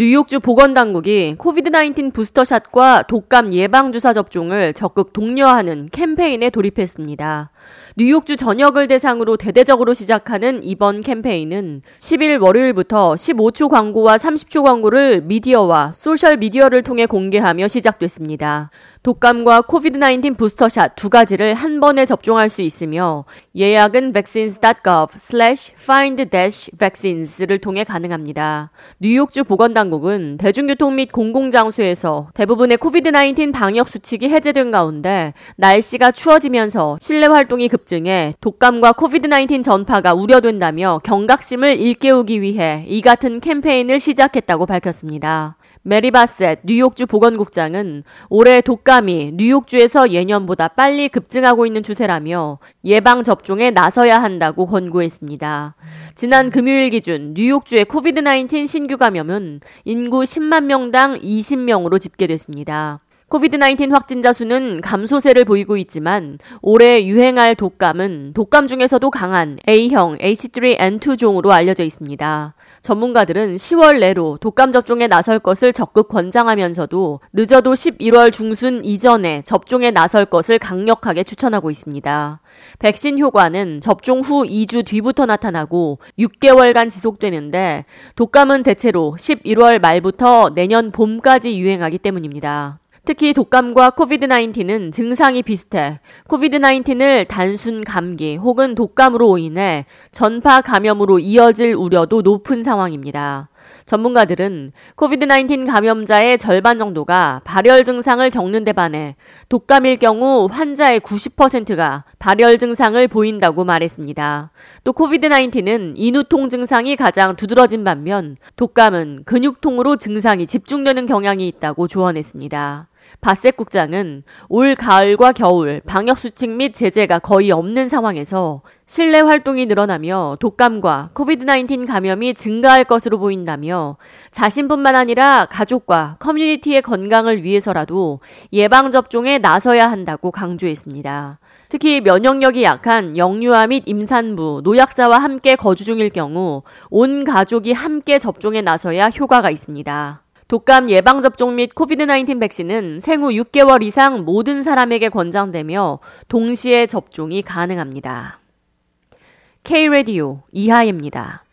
뉴욕주 보건당국이 COVID-19 부스터샷과 독감 예방주사 접종을 적극 독려하는 캠페인에 돌입했습니다. 뉴욕주 전역을 대상으로 대대적으로 시작하는 이번 캠페인은 10일 월요일부터 15초 광고와 30초 광고를 미디어와 소셜 미디어를 통해 공개하며 시작됐습니다. 독감과 COVID-19 부스터샷 두 가지를 한 번에 접종할 수 있으며 예약은 vaccines.gov/find-vaccines,를 통해 가능합니다. 뉴욕주 보건당국은 대중교통 및 공공장소에서 대부분의 COVID-19 방역 수칙이 해제된 가운데 날씨가 추워지면서 실내 활동이 급증해 독감과 COVID-19 전파가 우려된다며 경각심을 일깨우기 위해 이 같은 캠페인을 시작했다고 밝혔습니다. 메리 바셋 뉴욕주 보건국장은 올해 독감 이 뉴욕주에서 예년보다 빨리 급증하고 있는 추세라며 예방 접종에 나서야 한다고 권고했습니다. 지난 금요일 기준 뉴욕주의 코비드-19 신규 감염은 인구 10만 명당 20명으로 집계됐습니다. 코비드-19 확진자 수는 감소세를 보이고 있지만 올해 유행할 독감은 독감 중에서도 강한 A형 H3N2 종으로 알려져 있습니다. 전문가들은 10월 내로 독감 접종에 나설 것을 적극 권장하면서도 늦어도 11월 중순 이전에 접종에 나설 것을 강력하게 추천하고 있습니다. 백신 효과는 접종 후 2주 뒤부터 나타나고 6개월간 지속되는데 독감은 대체로 11월 말부터 내년 봄까지 유행하기 때문입니다. 특히 독감과 코비드-19는 증상이 비슷해 코비드-19을 단순 감기 혹은 독감으로 인해 전파 감염으로 이어질 우려도 높은 상황입니다. 전문가들은 코비드-19 감염자의 절반 정도가 발열 증상을 겪는 데 반해 독감일 경우 환자의 90%가 발열 증상을 보인다고 말했습니다. 또 코비드-19은 인후통 증상이 가장 두드러진 반면 독감은 근육통으로 증상이 집중되는 경향이 있다고 조언했습니다. 바셋 국장은 올 가을과 겨울 방역수칙 및 제재가 거의 없는 상황에서 실내 활동이 늘어나며 독감과 코비드-19 감염이 증가할 것으로 보인다며 자신뿐만 아니라 가족과 커뮤니티의 건강을 위해서라도 예방접종에 나서야 한다고 강조했습니다. 특히 면역력이 약한 영유아 및 임산부, 노약자와 함께 거주 중일 경우 온 가족이 함께 접종에 나서야 효과가 있습니다. 독감 예방접종 및 코비드-19 백신은 생후 6개월 이상 모든 사람에게 권장되며 동시에 접종이 가능합니다. K-Radio 이하입니다.